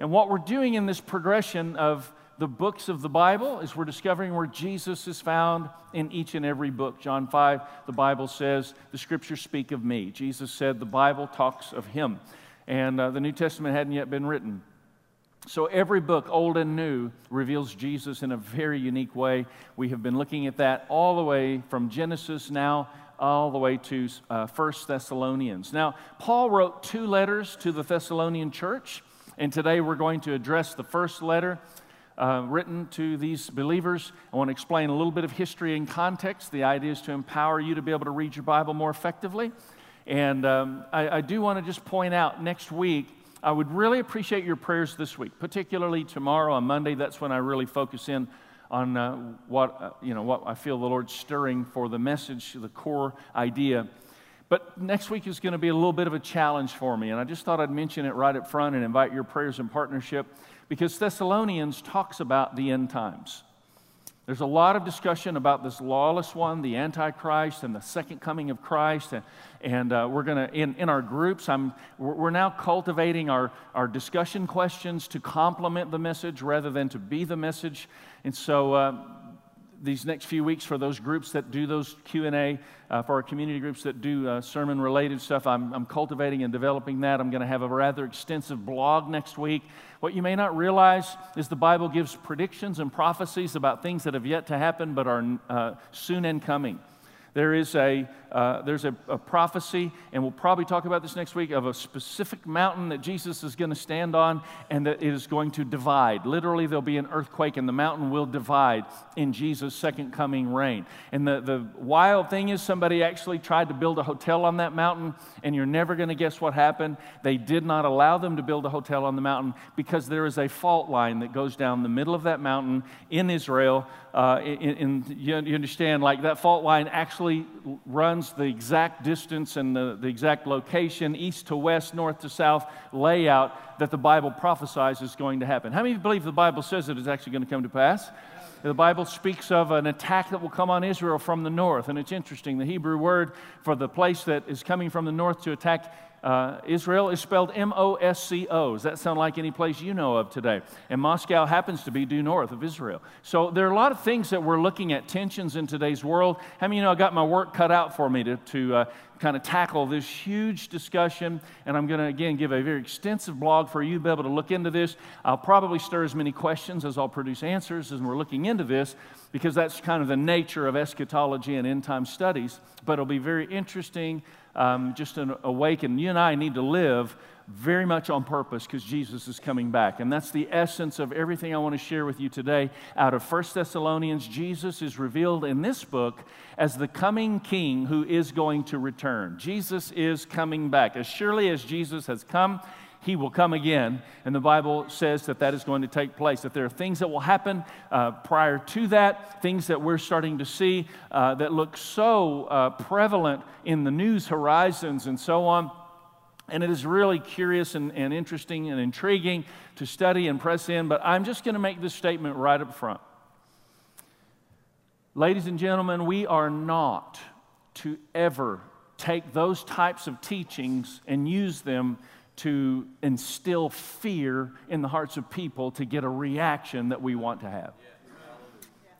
And what we're doing in this progression of the books of the Bible is we're discovering where Jesus is found in each and every book. John 5, the Bible says, The scriptures speak of me. Jesus said, The Bible talks of him. And uh, the New Testament hadn't yet been written. So every book, old and new, reveals Jesus in a very unique way. We have been looking at that all the way from Genesis now all the way to uh, 1 Thessalonians. Now, Paul wrote two letters to the Thessalonian church, and today we're going to address the first letter uh, written to these believers. I want to explain a little bit of history and context. The idea is to empower you to be able to read your Bible more effectively. And um, I, I do want to just point out next week, I would really appreciate your prayers this week, particularly tomorrow on Monday. That's when I really focus in on uh, what, uh, you know, what I feel the Lord's stirring for the message, the core idea. But next week is going to be a little bit of a challenge for me, and I just thought I'd mention it right up front and invite your prayers and partnership because Thessalonians talks about the end times. There's a lot of discussion about this lawless one, the Antichrist, and the second coming of Christ. And, and uh, we're going to, in, in our groups, I'm, we're now cultivating our, our discussion questions to complement the message rather than to be the message. And so uh, these next few weeks for those groups that do those q&a uh, for our community groups that do uh, sermon related stuff. I'm, I'm, cultivating and developing that. I'm going to have a rather extensive blog next week. What you may not realize is the bible gives predictions and prophecies about things that have yet to happen but are uh, soon and coming. There is a, uh, there's a, a, prophecy, and we'll probably talk about this next week, of a specific mountain that Jesus is going to stand on and that it is going to divide. Literally, there'll be an earthquake, and the mountain will divide in Jesus' second coming reign. And the, the wild thing is, somebody actually tried to build a hotel on that mountain, and you're never going to guess what happened. They did not allow them to build a hotel on the mountain because there is a fault line that goes down the middle of that mountain in Israel. Uh, in, in, you understand, like that fault line actually runs the exact distance and the, the exact location, east to west, north to south layout that the Bible prophesies is going to happen. How many believe the Bible says it is actually going to come to pass? The Bible speaks of an attack that will come on Israel from the north. And it's interesting. The Hebrew word for the place that is coming from the north to attack uh, Israel is spelled M O S C O. Does that sound like any place you know of today? And Moscow happens to be due north of Israel. So there are a lot of things that we're looking at, tensions in today's world. How many you know I got my work cut out for me to, to uh, kind of tackle this huge discussion? And I'm going to, again, give a very extensive blog for you to be able to look into this. I'll probably stir as many questions as I'll produce answers as we're looking into this because that's kind of the nature of eschatology and end time studies. But it'll be very interesting um, just an awaken. You and I need to live very much on purpose because Jesus is coming back. And that's the essence of everything I want to share with you today. Out of 1 Thessalonians, Jesus is revealed in this book as the coming king who is going to return. Jesus is coming back. As surely as Jesus has come, he will come again. And the Bible says that that is going to take place, that there are things that will happen uh, prior to that, things that we're starting to see uh, that look so uh, prevalent in the news horizons and so on. And it is really curious and, and interesting and intriguing to study and press in, but I'm just going to make this statement right up front. Ladies and gentlemen, we are not to ever take those types of teachings and use them to instill fear in the hearts of people to get a reaction that we want to have.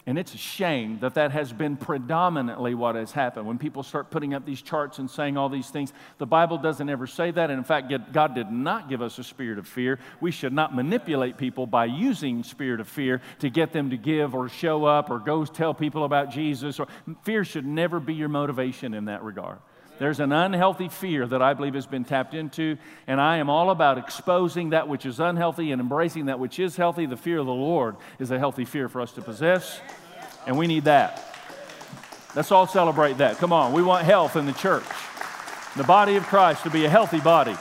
And it's a shame that that has been predominantly what has happened. When people start putting up these charts and saying all these things, the Bible doesn't ever say that. And in fact, God did not give us a spirit of fear. We should not manipulate people by using spirit of fear to get them to give or show up or go tell people about Jesus. Or, fear should never be your motivation in that regard. There's an unhealthy fear that I believe has been tapped into, and I am all about exposing that which is unhealthy and embracing that which is healthy. The fear of the Lord is a healthy fear for us to possess, and we need that. Let's all celebrate that. Come on, we want health in the church, the body of Christ to be a healthy body.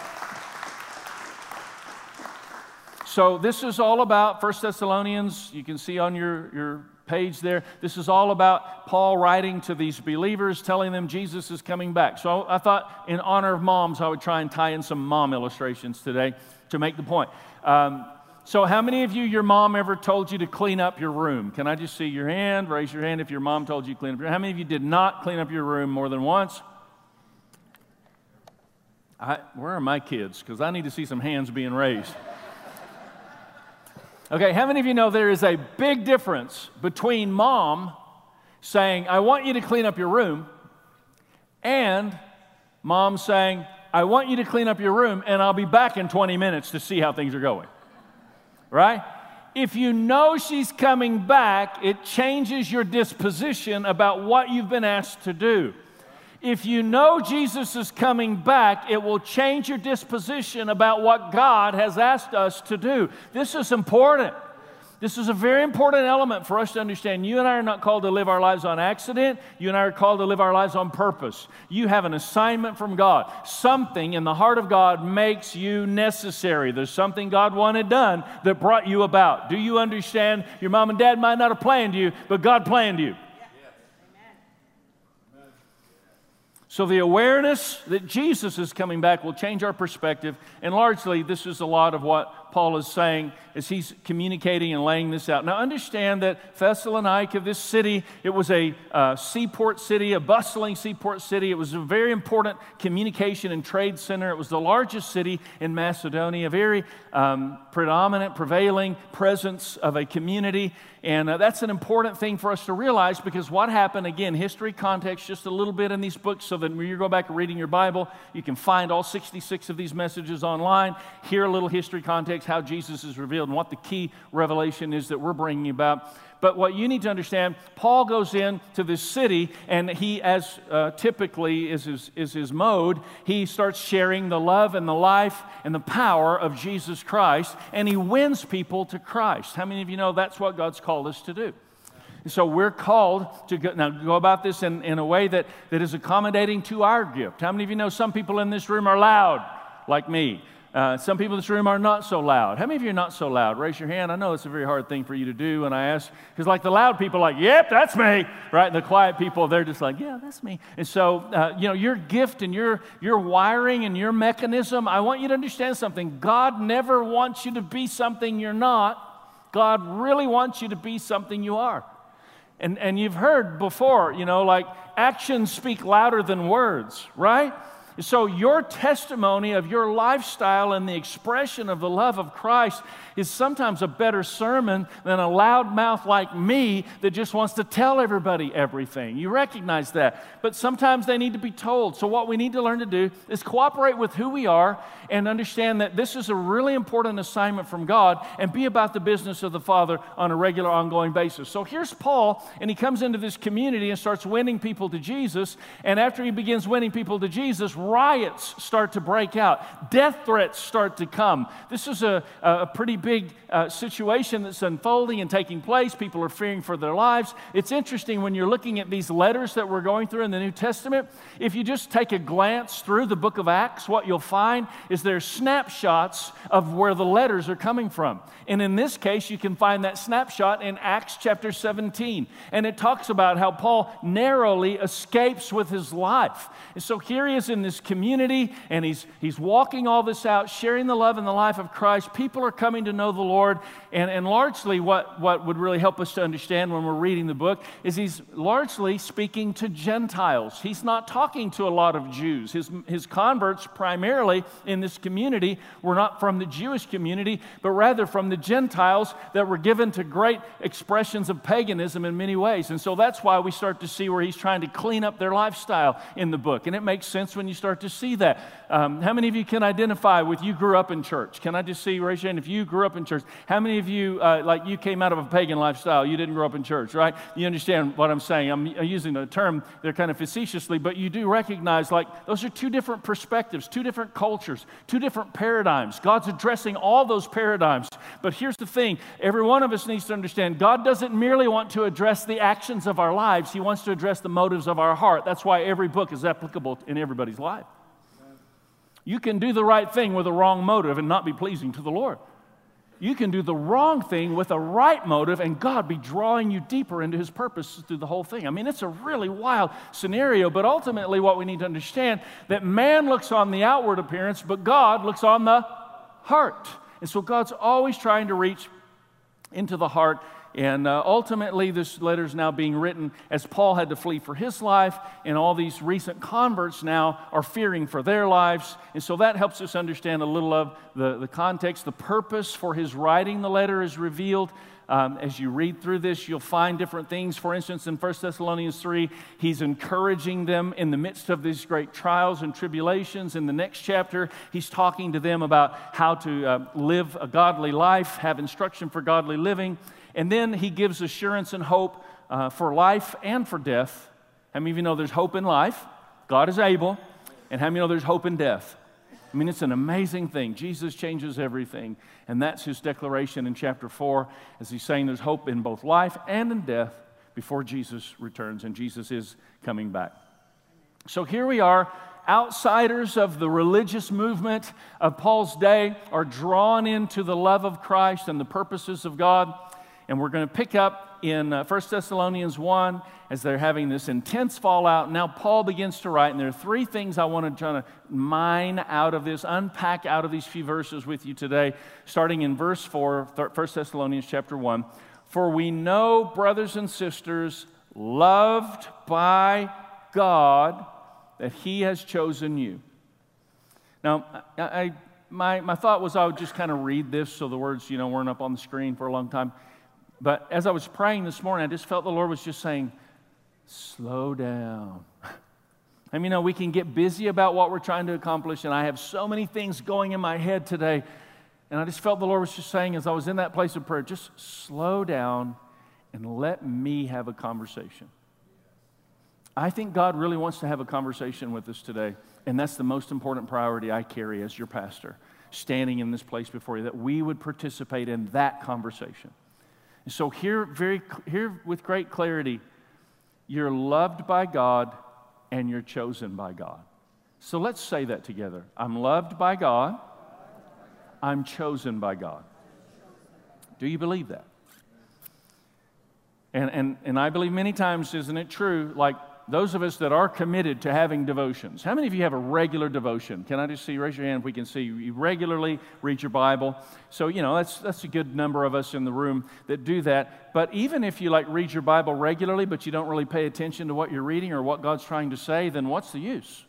So, this is all about 1 Thessalonians. You can see on your, your page there. This is all about Paul writing to these believers, telling them Jesus is coming back. So I thought, in honor of moms, I would try and tie in some mom illustrations today to make the point. Um, so, how many of you, your mom ever told you to clean up your room? Can I just see your hand? Raise your hand if your mom told you to clean up your room. How many of you did not clean up your room more than once? I, where are my kids? Because I need to see some hands being raised. Okay, how many of you know there is a big difference between mom saying, I want you to clean up your room, and mom saying, I want you to clean up your room, and I'll be back in 20 minutes to see how things are going. Right? If you know she's coming back, it changes your disposition about what you've been asked to do. If you know Jesus is coming back, it will change your disposition about what God has asked us to do. This is important. This is a very important element for us to understand. You and I are not called to live our lives on accident. You and I are called to live our lives on purpose. You have an assignment from God. Something in the heart of God makes you necessary. There's something God wanted done that brought you about. Do you understand? Your mom and dad might not have planned you, but God planned you. So, the awareness that Jesus is coming back will change our perspective. And largely, this is a lot of what Paul is saying as he's communicating and laying this out. Now, understand that Thessalonica, this city, it was a uh, seaport city, a bustling seaport city. It was a very important communication and trade center. It was the largest city in Macedonia, a very um, predominant, prevailing presence of a community. And uh, that's an important thing for us to realize because what happened, again, history context, just a little bit in these books so that when you go back and reading your Bible, you can find all 66 of these messages online, hear a little history context, how Jesus is revealed and what the key revelation is that we're bringing about. But what you need to understand, Paul goes into this city, and he, as uh, typically is his, is his mode, he starts sharing the love and the life and the power of Jesus Christ, and he wins people to Christ. How many of you know that's what God's called us to do? And so we're called to go, now go about this in, in a way that, that is accommodating to our gift. How many of you know some people in this room are loud, like me? Uh, some people in this room are not so loud. How many of you are not so loud? Raise your hand. I know it's a very hard thing for you to do. And I ask, because like the loud people are like, yep, that's me, right? And the quiet people, they're just like, yeah, that's me. And so, uh, you know, your gift and your, your wiring and your mechanism, I want you to understand something. God never wants you to be something you're not. God really wants you to be something you are. And, and you've heard before, you know, like actions speak louder than words, right? So, your testimony of your lifestyle and the expression of the love of Christ is sometimes a better sermon than a loud mouth like me that just wants to tell everybody everything. You recognize that. But sometimes they need to be told. So, what we need to learn to do is cooperate with who we are and understand that this is a really important assignment from God and be about the business of the Father on a regular, ongoing basis. So, here's Paul, and he comes into this community and starts winning people to Jesus. And after he begins winning people to Jesus, riots start to break out, death threats start to come. This is a, a pretty big uh, situation that's unfolding and taking place. People are fearing for their lives. It's interesting when you're looking at these letters that we're going through in the New Testament. If you just take a glance through the book of Acts, what you'll find is there's snapshots of where the letters are coming from. And in this case, you can find that snapshot in Acts chapter 17. And it talks about how Paul narrowly escapes with his life. And so here he is in this community, and he's, he's walking all this out, sharing the love and the life of Christ. People are coming to know the Lord. And, and largely, what, what would really help us to understand when we're reading the book is he's largely speaking to Gentiles. He's not talking to a lot of Jews. His, his converts, primarily in this community, were not from the Jewish community, but rather from the Gentiles that were given to great expressions of paganism in many ways. And so that's why we start to see where he's trying to clean up their lifestyle in the book. And it makes sense when you start to see that. Um, how many of you can identify with you grew up in church? Can I just see, raise your hand, if you grew up in church? How many of you, uh, like you came out of a pagan lifestyle, you didn't grow up in church, right? You understand what I'm saying. I'm using a term there kind of facetiously, but you do recognize like those are two different perspectives, two different cultures, two different paradigms. God's addressing all those paradigms. But here's the thing every one of us needs to understand God doesn't merely want to address the actions of our lives, He wants to address the motives of our heart. That's why every book is applicable in everybody's life. You can do the right thing with a wrong motive and not be pleasing to the Lord. You can do the wrong thing with a right motive and God be drawing you deeper into his purpose through the whole thing. I mean, it's a really wild scenario, but ultimately what we need to understand that man looks on the outward appearance, but God looks on the heart. And so God's always trying to reach into the heart And uh, ultimately, this letter is now being written as Paul had to flee for his life, and all these recent converts now are fearing for their lives. And so that helps us understand a little of the, the context. The purpose for his writing the letter is revealed. Um, as you read through this, you'll find different things. For instance, in 1 Thessalonians 3, he's encouraging them in the midst of these great trials and tribulations. In the next chapter, he's talking to them about how to uh, live a godly life, have instruction for godly living. And then he gives assurance and hope uh, for life and for death. How many of you know there's hope in life? God is able. And how many know there's hope in death? I mean, it's an amazing thing. Jesus changes everything. And that's his declaration in chapter 4 as he's saying there's hope in both life and in death before Jesus returns. And Jesus is coming back. So here we are. Outsiders of the religious movement of Paul's day are drawn into the love of Christ and the purposes of God. And we're going to pick up in uh, 1 Thessalonians 1 as they're having this intense fallout. Now, Paul begins to write, and there are three things I want to try to mine out of this, unpack out of these few verses with you today, starting in verse 4, 1 Thessalonians chapter 1. For we know, brothers and sisters, loved by God, that He has chosen you. Now, I, I my, my thought was I would just kind of read this so the words, you know, weren't up on the screen for a long time. But as I was praying this morning, I just felt the Lord was just saying, slow down. I mean, you know, we can get busy about what we're trying to accomplish, and I have so many things going in my head today. And I just felt the Lord was just saying, as I was in that place of prayer, just slow down and let me have a conversation. I think God really wants to have a conversation with us today, and that's the most important priority I carry as your pastor, standing in this place before you, that we would participate in that conversation. And so, here, very, here with great clarity, you're loved by God and you're chosen by God. So let's say that together. I'm loved by God, I'm chosen by God. Do you believe that? And, and, and I believe many times, isn't it true? Like those of us that are committed to having devotions. How many of you have a regular devotion? Can I just see, raise your hand if we can see you regularly read your Bible? So, you know, that's, that's a good number of us in the room that do that. But even if you like read your Bible regularly, but you don't really pay attention to what you're reading or what God's trying to say, then what's the use?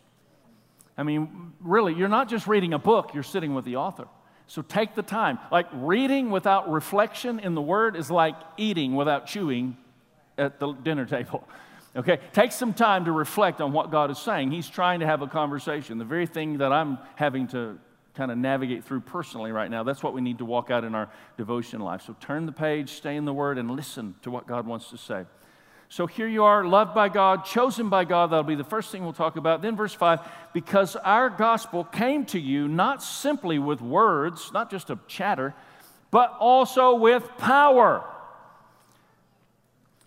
I mean, really, you're not just reading a book, you're sitting with the author. So take the time. Like reading without reflection in the Word is like eating without chewing at the dinner table. Okay, take some time to reflect on what God is saying. He's trying to have a conversation. The very thing that I'm having to kind of navigate through personally right now, that's what we need to walk out in our devotion life. So turn the page, stay in the Word, and listen to what God wants to say. So here you are, loved by God, chosen by God. That'll be the first thing we'll talk about. Then, verse 5 because our gospel came to you not simply with words, not just a chatter, but also with power,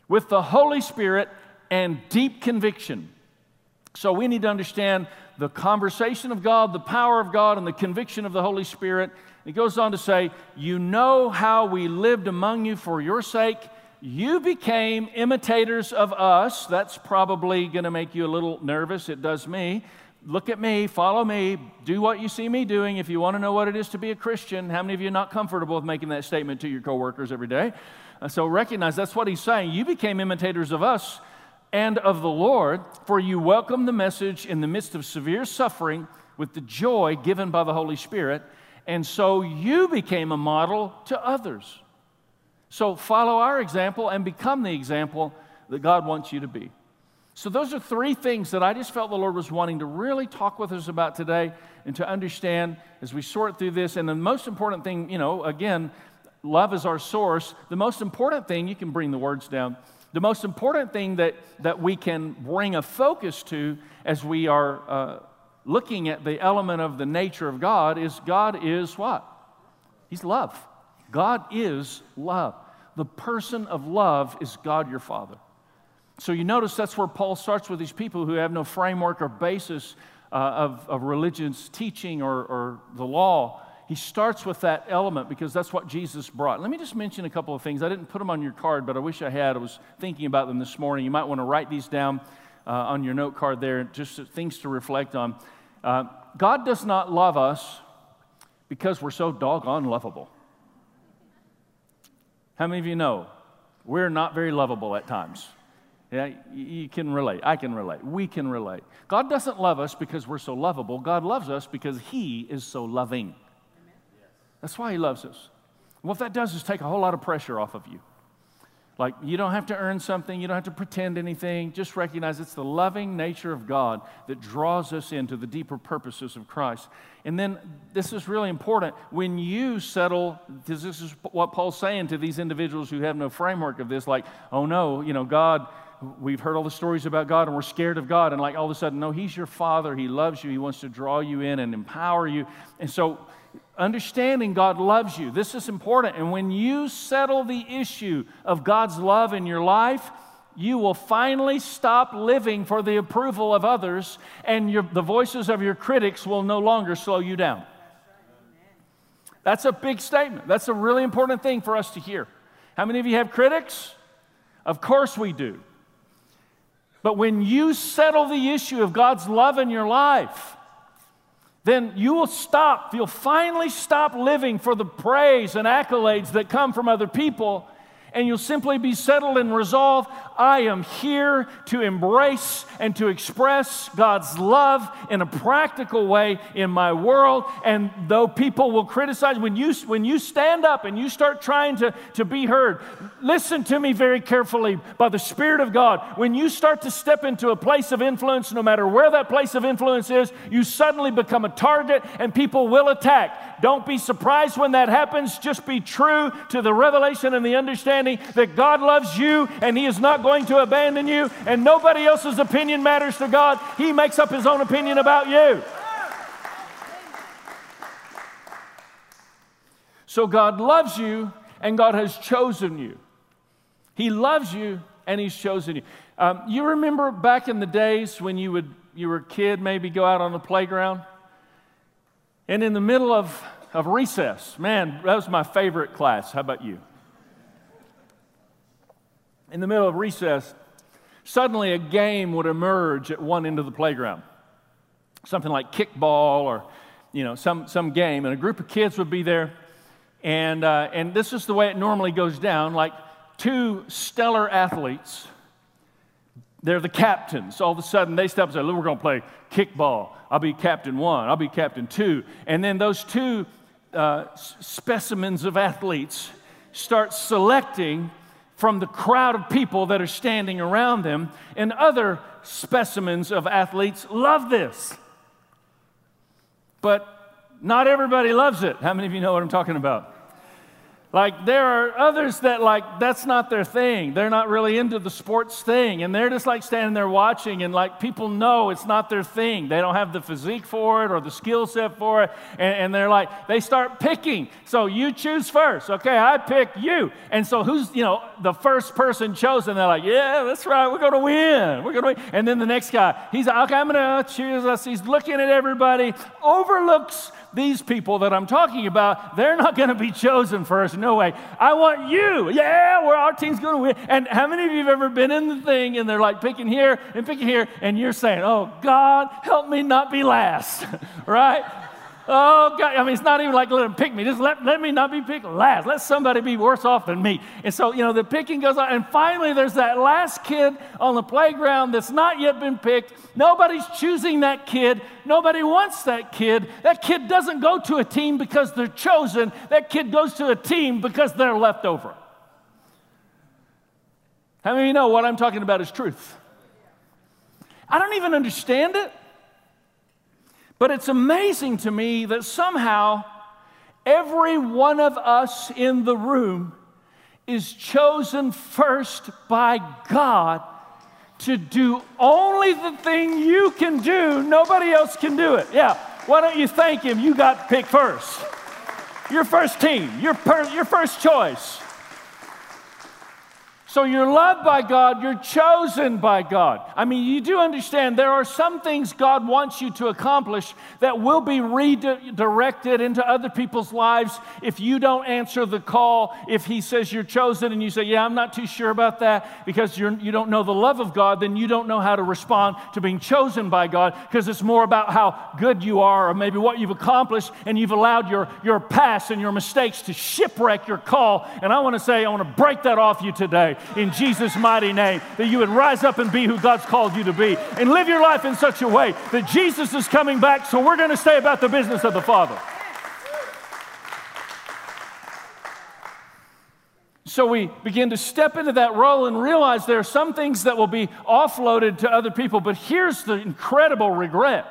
with the Holy Spirit and deep conviction. So we need to understand the conversation of God, the power of God, and the conviction of the Holy Spirit. He goes on to say, You know how we lived among you for your sake. You became imitators of us. That's probably going to make you a little nervous. It does me. Look at me, follow me, do what you see me doing. If you want to know what it is to be a Christian, how many of you are not comfortable with making that statement to your coworkers every day? Uh, so recognize that's what he's saying. You became imitators of us and of the Lord, for you welcomed the message in the midst of severe suffering with the joy given by the Holy Spirit, and so you became a model to others. So follow our example and become the example that God wants you to be. So, those are three things that I just felt the Lord was wanting to really talk with us about today and to understand as we sort through this. And the most important thing, you know, again, love is our source. The most important thing, you can bring the words down the most important thing that, that we can bring a focus to as we are uh, looking at the element of the nature of God is God is what? He's love. God is love. The person of love is God your Father. So you notice that's where Paul starts with these people who have no framework or basis uh, of, of religion's teaching or, or the law he starts with that element because that's what Jesus brought. Let me just mention a couple of things. I didn't put them on your card, but I wish I had. I was thinking about them this morning. You might want to write these down uh, on your note card there, just things to reflect on. Uh, God does not love us because we're so doggone lovable. How many of you know We're not very lovable at times. Yeah, you can relate. I can relate. We can relate. God doesn't love us because we're so lovable. God loves us because He is so loving. That's why He loves us. What that does is take a whole lot of pressure off of you. Like, you don't have to earn something, you don't have to pretend anything. Just recognize it's the loving nature of God that draws us into the deeper purposes of Christ. And then, this is really important. When you settle, because this is what Paul's saying to these individuals who have no framework of this, like, oh no, you know, God, we've heard all the stories about God and we're scared of God. And like all of a sudden, no, He's your Father. He loves you. He wants to draw you in and empower you. And so, understanding God loves you. This is important. And when you settle the issue of God's love in your life, you will finally stop living for the approval of others, and your, the voices of your critics will no longer slow you down. That's a big statement. That's a really important thing for us to hear. How many of you have critics? Of course we do. But when you settle the issue of God's love in your life, then you will stop, you'll finally stop living for the praise and accolades that come from other people and you'll simply be settled and resolved. I am here to embrace and to express God's love in a practical way in my world. And though people will criticize, when you, when you stand up and you start trying to, to be heard, listen to me very carefully by the Spirit of God. When you start to step into a place of influence, no matter where that place of influence is, you suddenly become a target and people will attack. Don't be surprised when that happens. Just be true to the revelation and the understanding that God loves you and He is not going to abandon you, and nobody else's opinion matters to God. He makes up His own opinion about you. So God loves you and God has chosen you. He loves you and He's chosen you. Um, you remember back in the days when you would you were a kid, maybe go out on the playground, and in the middle of, of recess, man, that was my favorite class. How about you? in the middle of recess, suddenly a game would emerge at one end of the playground. Something like kickball or, you know, some, some game. And a group of kids would be there. And, uh, and this is the way it normally goes down like two stellar athletes. They're the captains. All of a sudden, they step and say, Look, we're going to play kickball. I'll be captain one, I'll be captain two. And then those two uh, specimens of athletes start selecting from the crowd of people that are standing around them. And other specimens of athletes love this. But not everybody loves it. How many of you know what I'm talking about? Like, there are others that, like, that's not their thing. They're not really into the sports thing. And they're just like standing there watching, and like, people know it's not their thing. They don't have the physique for it or the skill set for it. And, and they're like, they start picking. So you choose first. Okay, I pick you. And so who's, you know, the first person chosen? They're like, yeah, that's right. We're going to win. We're going to win. And then the next guy, he's like, okay, I'm going to choose us. He's looking at everybody, overlooks these people that I'm talking about, they're not going to be chosen first. No way. I want you. Yeah, where our team's going to win. And how many of you have ever been in the thing and they're like picking here and picking here, and you're saying, Oh, God, help me not be last, right? Oh, God. I mean, it's not even like let them pick me. Just let, let me not be picked last. Let somebody be worse off than me. And so, you know, the picking goes on. And finally, there's that last kid on the playground that's not yet been picked. Nobody's choosing that kid. Nobody wants that kid. That kid doesn't go to a team because they're chosen. That kid goes to a team because they're left over. How many of you know what I'm talking about is truth? I don't even understand it. But it's amazing to me that somehow every one of us in the room is chosen first by God to do only the thing you can do. Nobody else can do it. Yeah. Why don't you thank Him? You got picked first. Your first team, your, per- your first choice. So you're loved by God, you're chosen by God. I mean, you do understand there are some things God wants you to accomplish that will be redirected into other people's lives if you don't answer the call. If He says you're chosen and you say, Yeah, I'm not too sure about that because you're, you don't know the love of God, then you don't know how to respond to being chosen by God because it's more about how good you are or maybe what you've accomplished and you've allowed your, your past and your mistakes to shipwreck your call. And I want to say, I want to break that off you today in Jesus' mighty name, that you would rise up and be who God's called you to be and live your life in such a way that Jesus is coming back, so we're going to stay about the business of the Father. So we begin to step into that role and realize there are some things that will be offloaded to other people, but here's the incredible regret.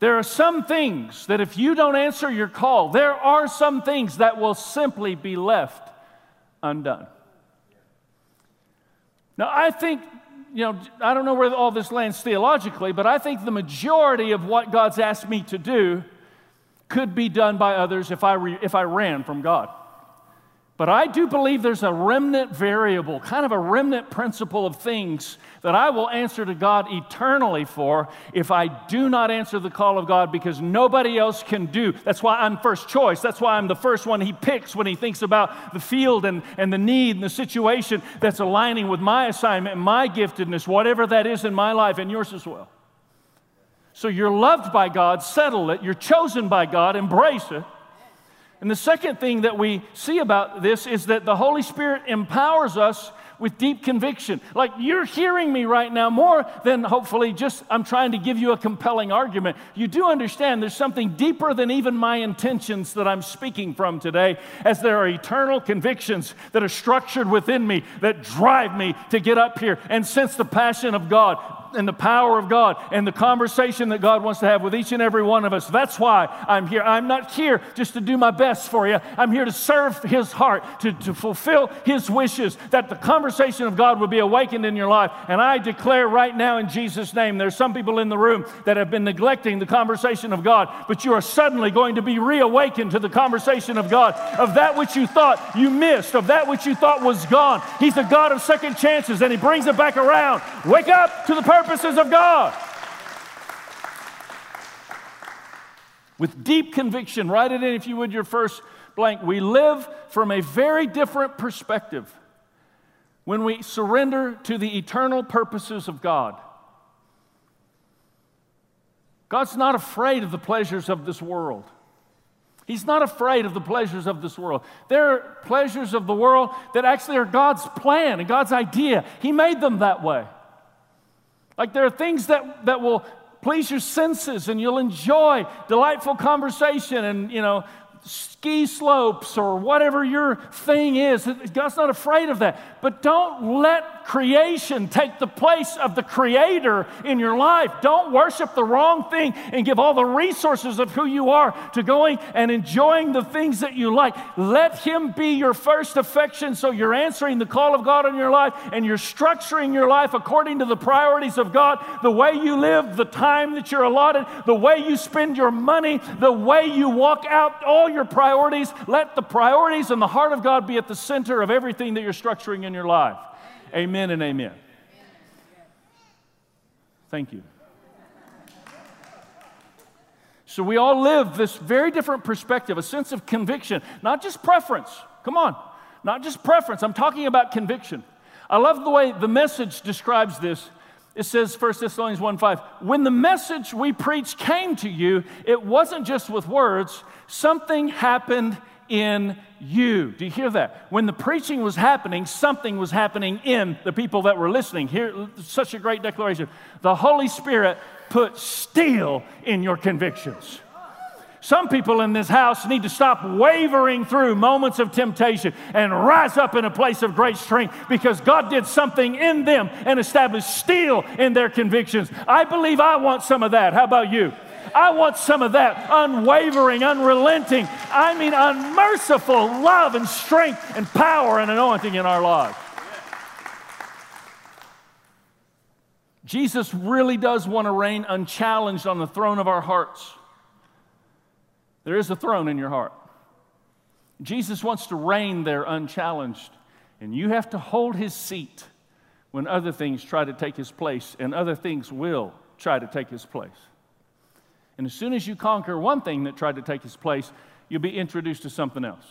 There are some things that if you don't answer your call, there are some things that will simply be left undone. Now, I think, you know, I don't know where all this lands theologically, but I think the majority of what God's asked me to do could be done by others if I, re, if I ran from God. But I do believe there's a remnant variable, kind of a remnant principle of things that I will answer to God eternally for if I do not answer the call of God because nobody else can do. That's why I'm first choice. That's why I'm the first one he picks when he thinks about the field and, and the need and the situation that's aligning with my assignment my giftedness, whatever that is in my life and yours as well. So you're loved by God, settle it. You're chosen by God, embrace it. And the second thing that we see about this is that the Holy Spirit empowers us with deep conviction. Like you're hearing me right now more than hopefully just I'm trying to give you a compelling argument. You do understand there's something deeper than even my intentions that I'm speaking from today, as there are eternal convictions that are structured within me that drive me to get up here and sense the passion of God and the power of God and the conversation that God wants to have with each and every one of us. That's why I'm here. I'm not here just to do my best for you. I'm here to serve His heart, to, to fulfill His wishes, that the conversation of God will be awakened in your life. And I declare right now in Jesus' name, there's some people in the room that have been neglecting the conversation of God, but you are suddenly going to be reawakened to the conversation of God, of that which you thought you missed, of that which you thought was gone. He's a God of second chances, and He brings it back around. Wake up to the person purposes of God. With deep conviction, write it in if you would, your first blank. We live from a very different perspective when we surrender to the eternal purposes of God. God's not afraid of the pleasures of this world. He's not afraid of the pleasures of this world. There are pleasures of the world that actually are God's plan and God's idea. He made them that way. Like there are things that, that will please your senses and you'll enjoy delightful conversation and, you know, ski slopes or whatever your thing is. God's not afraid of that. But don't let creation take the place of the creator in your life. Don't worship the wrong thing and give all the resources of who you are to going and enjoying the things that you like. Let him be your first affection so you're answering the call of God in your life and you're structuring your life according to the priorities of God, the way you live, the time that you're allotted, the way you spend your money, the way you walk out all your priorities. Let the priorities and the heart of God be at the center of everything that you're structuring in your life. Amen and amen. Thank you. So we all live this very different perspective, a sense of conviction, not just preference. Come on, not just preference. I'm talking about conviction. I love the way the message describes this. It says, 1 Thessalonians 1 5, when the message we preached came to you, it wasn't just with words, something happened in you. Do you hear that? When the preaching was happening, something was happening in the people that were listening. Here, such a great declaration. The Holy Spirit put steel in your convictions. Some people in this house need to stop wavering through moments of temptation and rise up in a place of great strength because God did something in them and established steel in their convictions. I believe I want some of that. How about you? I want some of that unwavering, unrelenting, I mean, unmerciful love and strength and power and anointing in our lives. Jesus really does want to reign unchallenged on the throne of our hearts. There is a throne in your heart. Jesus wants to reign there unchallenged. And you have to hold his seat when other things try to take his place, and other things will try to take his place. And as soon as you conquer one thing that tried to take his place, you'll be introduced to something else.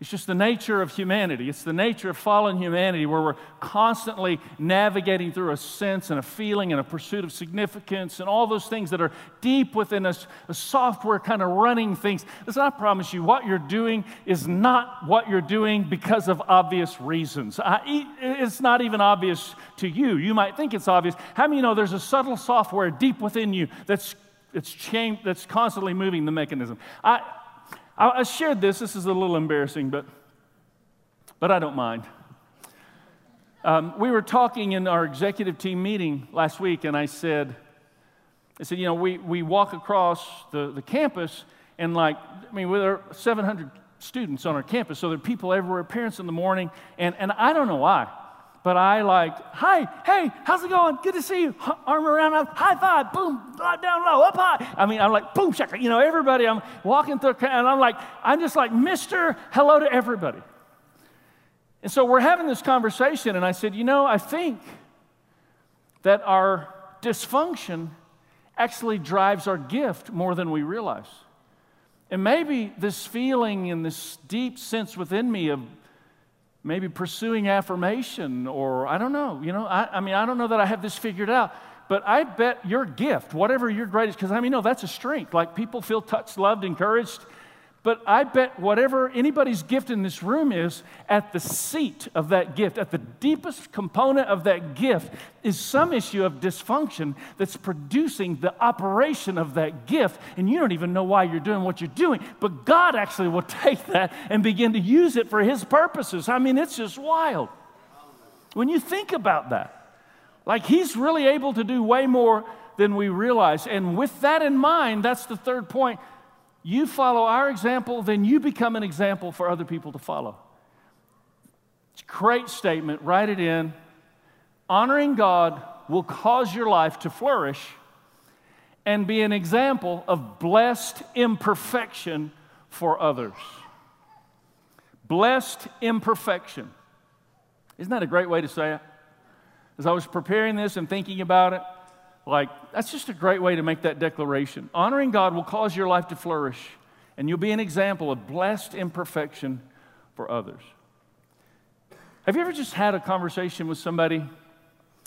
It's just the nature of humanity. It's the nature of fallen humanity where we're constantly navigating through a sense and a feeling and a pursuit of significance and all those things that are deep within us, a software kind of running things. Listen, I promise you, what you're doing is not what you're doing because of obvious reasons. I, it's not even obvious to you. You might think it's obvious. How many know there's a subtle software deep within you that's, it's changed, that's constantly moving the mechanism? I, I, shared this. This is a little embarrassing, but, but I don't mind. Um, we were talking in our executive team meeting last week, and I said, I said, you know, we, we walk across the, the campus, and like, I mean, there are 700 students on our campus, so there are people everywhere, parents in the morning, and, and I don't know why but I like, hi, hey, how's it going? Good to see you. Arm around, high five, boom, down low, up high. I mean, I'm like, boom, shaka. You know, everybody, I'm walking through, and I'm like, I'm just like, Mr. Hello to everybody. And so we're having this conversation, and I said, you know, I think that our dysfunction actually drives our gift more than we realize. And maybe this feeling and this deep sense within me of maybe pursuing affirmation, or I don't know. You know, I, I mean, I don't know that I have this figured out, but I bet your gift, whatever your greatest, because I mean, no, that's a strength. Like people feel touched, loved, encouraged. But I bet whatever anybody's gift in this room is, at the seat of that gift, at the deepest component of that gift, is some issue of dysfunction that's producing the operation of that gift. And you don't even know why you're doing what you're doing. But God actually will take that and begin to use it for His purposes. I mean, it's just wild. When you think about that, like He's really able to do way more than we realize. And with that in mind, that's the third point you follow our example, then you become an example for other people to follow. It's a great statement. Write it in. Honoring God will cause your life to flourish and be an example of blessed imperfection for others. Blessed imperfection. Isn't that a great way to say it? As I was preparing this and thinking about it, like, that's just a great way to make that declaration. Honoring God will cause your life to flourish, and you'll be an example of blessed imperfection for others. Have you ever just had a conversation with somebody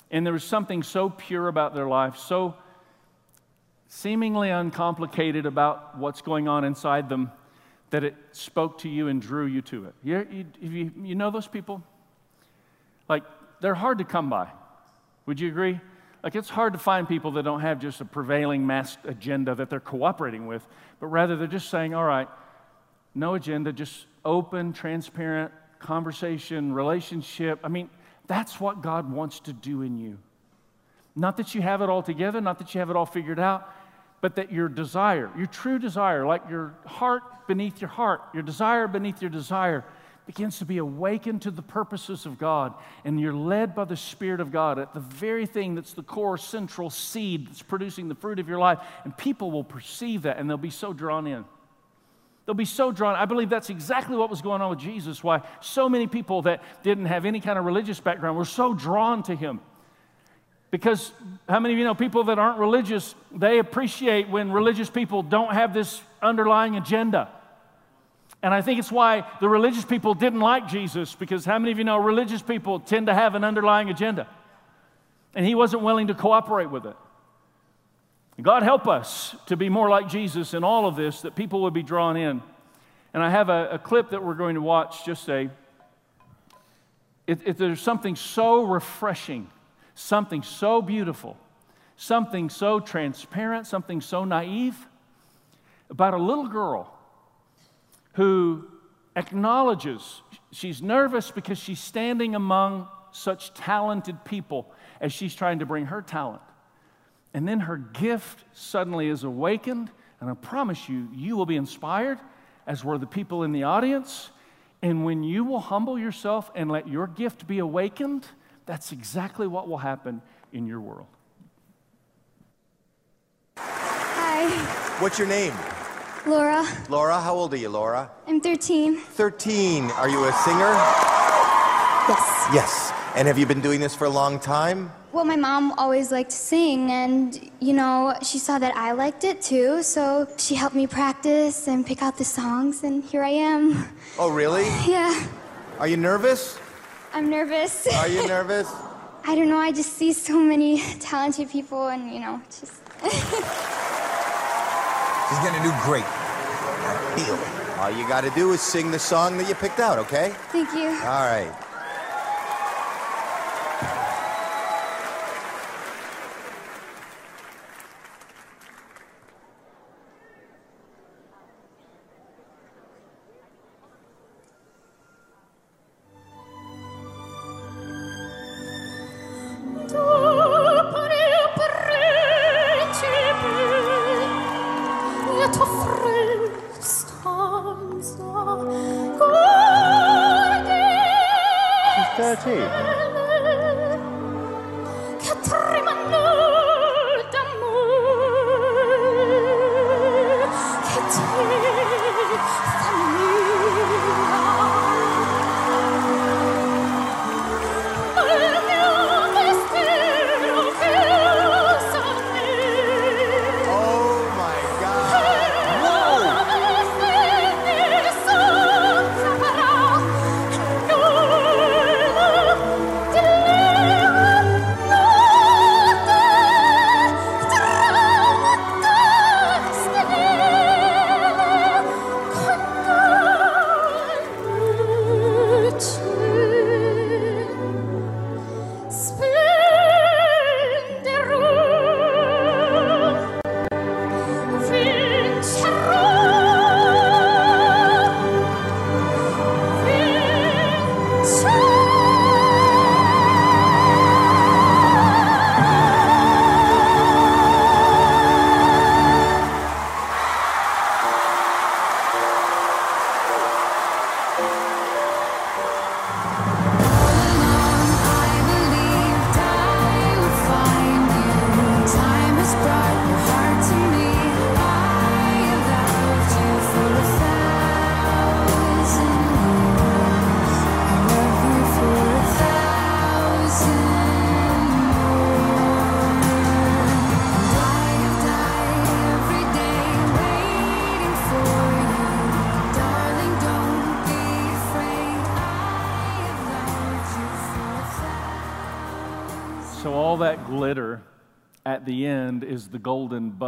and there was something so pure about their life, so seemingly uncomplicated about what's going on inside them that it spoke to you and drew you to it? You, you, you, you know those people? Like, they're hard to come by. Would you agree? Like, it's hard to find people that don't have just a prevailing mass agenda that they're cooperating with, but rather they're just saying, all right, no agenda, just open, transparent conversation, relationship. I mean, that's what God wants to do in you. Not that you have it all together, not that you have it all figured out, but that your desire, your true desire, like your heart beneath your heart, your desire beneath your desire, begins to be awakened to the purposes of God, and you're led by the Spirit of God at the very thing that's the core central seed that's producing the fruit of your life, and people will perceive that and they'll be so drawn in. They'll be so drawn. I believe that's exactly what was going on with Jesus, why so many people that didn't have any kind of religious background were so drawn to him. Because how many of you know people that aren't religious, they appreciate when religious people don't have this underlying agenda. And I think it's why the religious people didn't like Jesus, because how many of you know religious people tend to have an underlying agenda? And he wasn't willing to cooperate with it. God help us to be more like Jesus in all of this, that people would be drawn in. And I have a, a clip that we're going to watch, just say, if there's something so refreshing, something so beautiful, something so transparent, something so naive about a little girl who acknowledges she's nervous because she's standing among such talented people as she's trying to bring her talent. And then her gift suddenly is awakened, and I promise you, you will be inspired, as were the people in the audience. And when you will humble yourself and let your gift be awakened, that's exactly what will happen in your world. Hi. What's your name? Laura. Laura, how old are you, Laura? I'm 13. 13. Are you a singer? Yes. Yes. And have you been doing this for a long time? Well, my mom always liked to sing, and you know, she saw that I liked it too, so she helped me practice and pick out the songs, and here I am. Oh, really? Yeah, Are you nervous? I'm nervous. Are you nervous? I don't know, I just see so many talented people, and you know, just. She's gonna do great. I feel it. All you got to do is sing the song that you picked out, okay? Thank you. All right. She's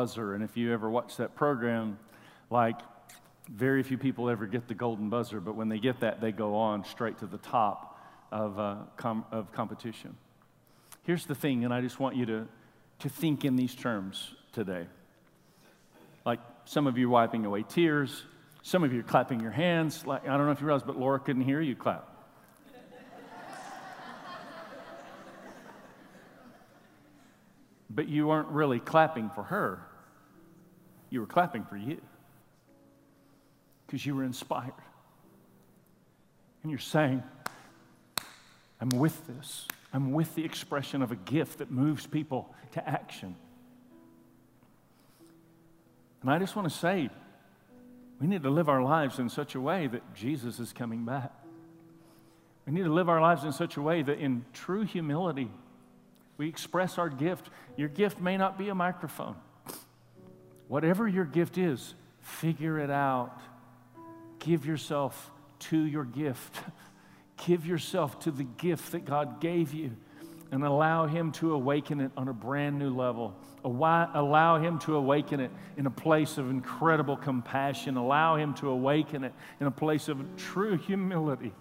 buzzer. And if you ever watch that program, like very few people ever get the golden buzzer, but when they get that, they go on straight to the top of, uh, com- of competition. Here's the thing, and I just want you to, to think in these terms today. Like some of you wiping away tears, some of you are clapping your hands. Like, I don't know if you realize, but Laura couldn't hear you clap. But you weren't really clapping for her. You were clapping for you. Because you were inspired. And you're saying, I'm with this. I'm with the expression of a gift that moves people to action. And I just want to say, we need to live our lives in such a way that Jesus is coming back. We need to live our lives in such a way that in true humility, we express our gift. Your gift may not be a microphone. Whatever your gift is, figure it out. Give yourself to your gift. Give yourself to the gift that God gave you and allow Him to awaken it on a brand new level. Allow Him to awaken it in a place of incredible compassion. Allow Him to awaken it in a place of true humility.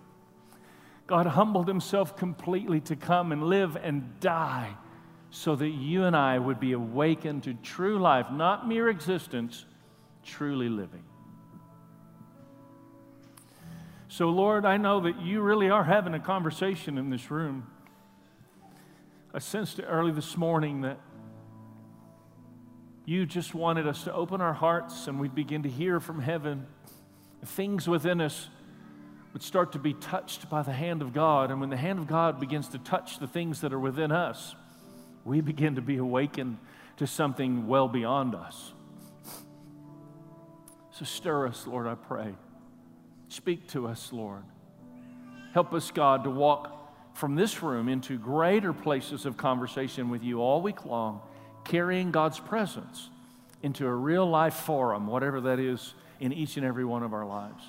God humbled himself completely to come and live and die so that you and I would be awakened to true life, not mere existence, truly living. So, Lord, I know that you really are having a conversation in this room. I sensed early this morning that you just wanted us to open our hearts and we'd begin to hear from heaven things within us would start to be touched by the hand of God. And when the hand of God begins to touch the things that are within us, we begin to be awakened to something well beyond us. So stir us, Lord, I pray. Speak to us, Lord. Help us, God, to walk from this room into greater places of conversation with you all week long, carrying God's presence into a real life forum, whatever that is, in each and every one of our lives.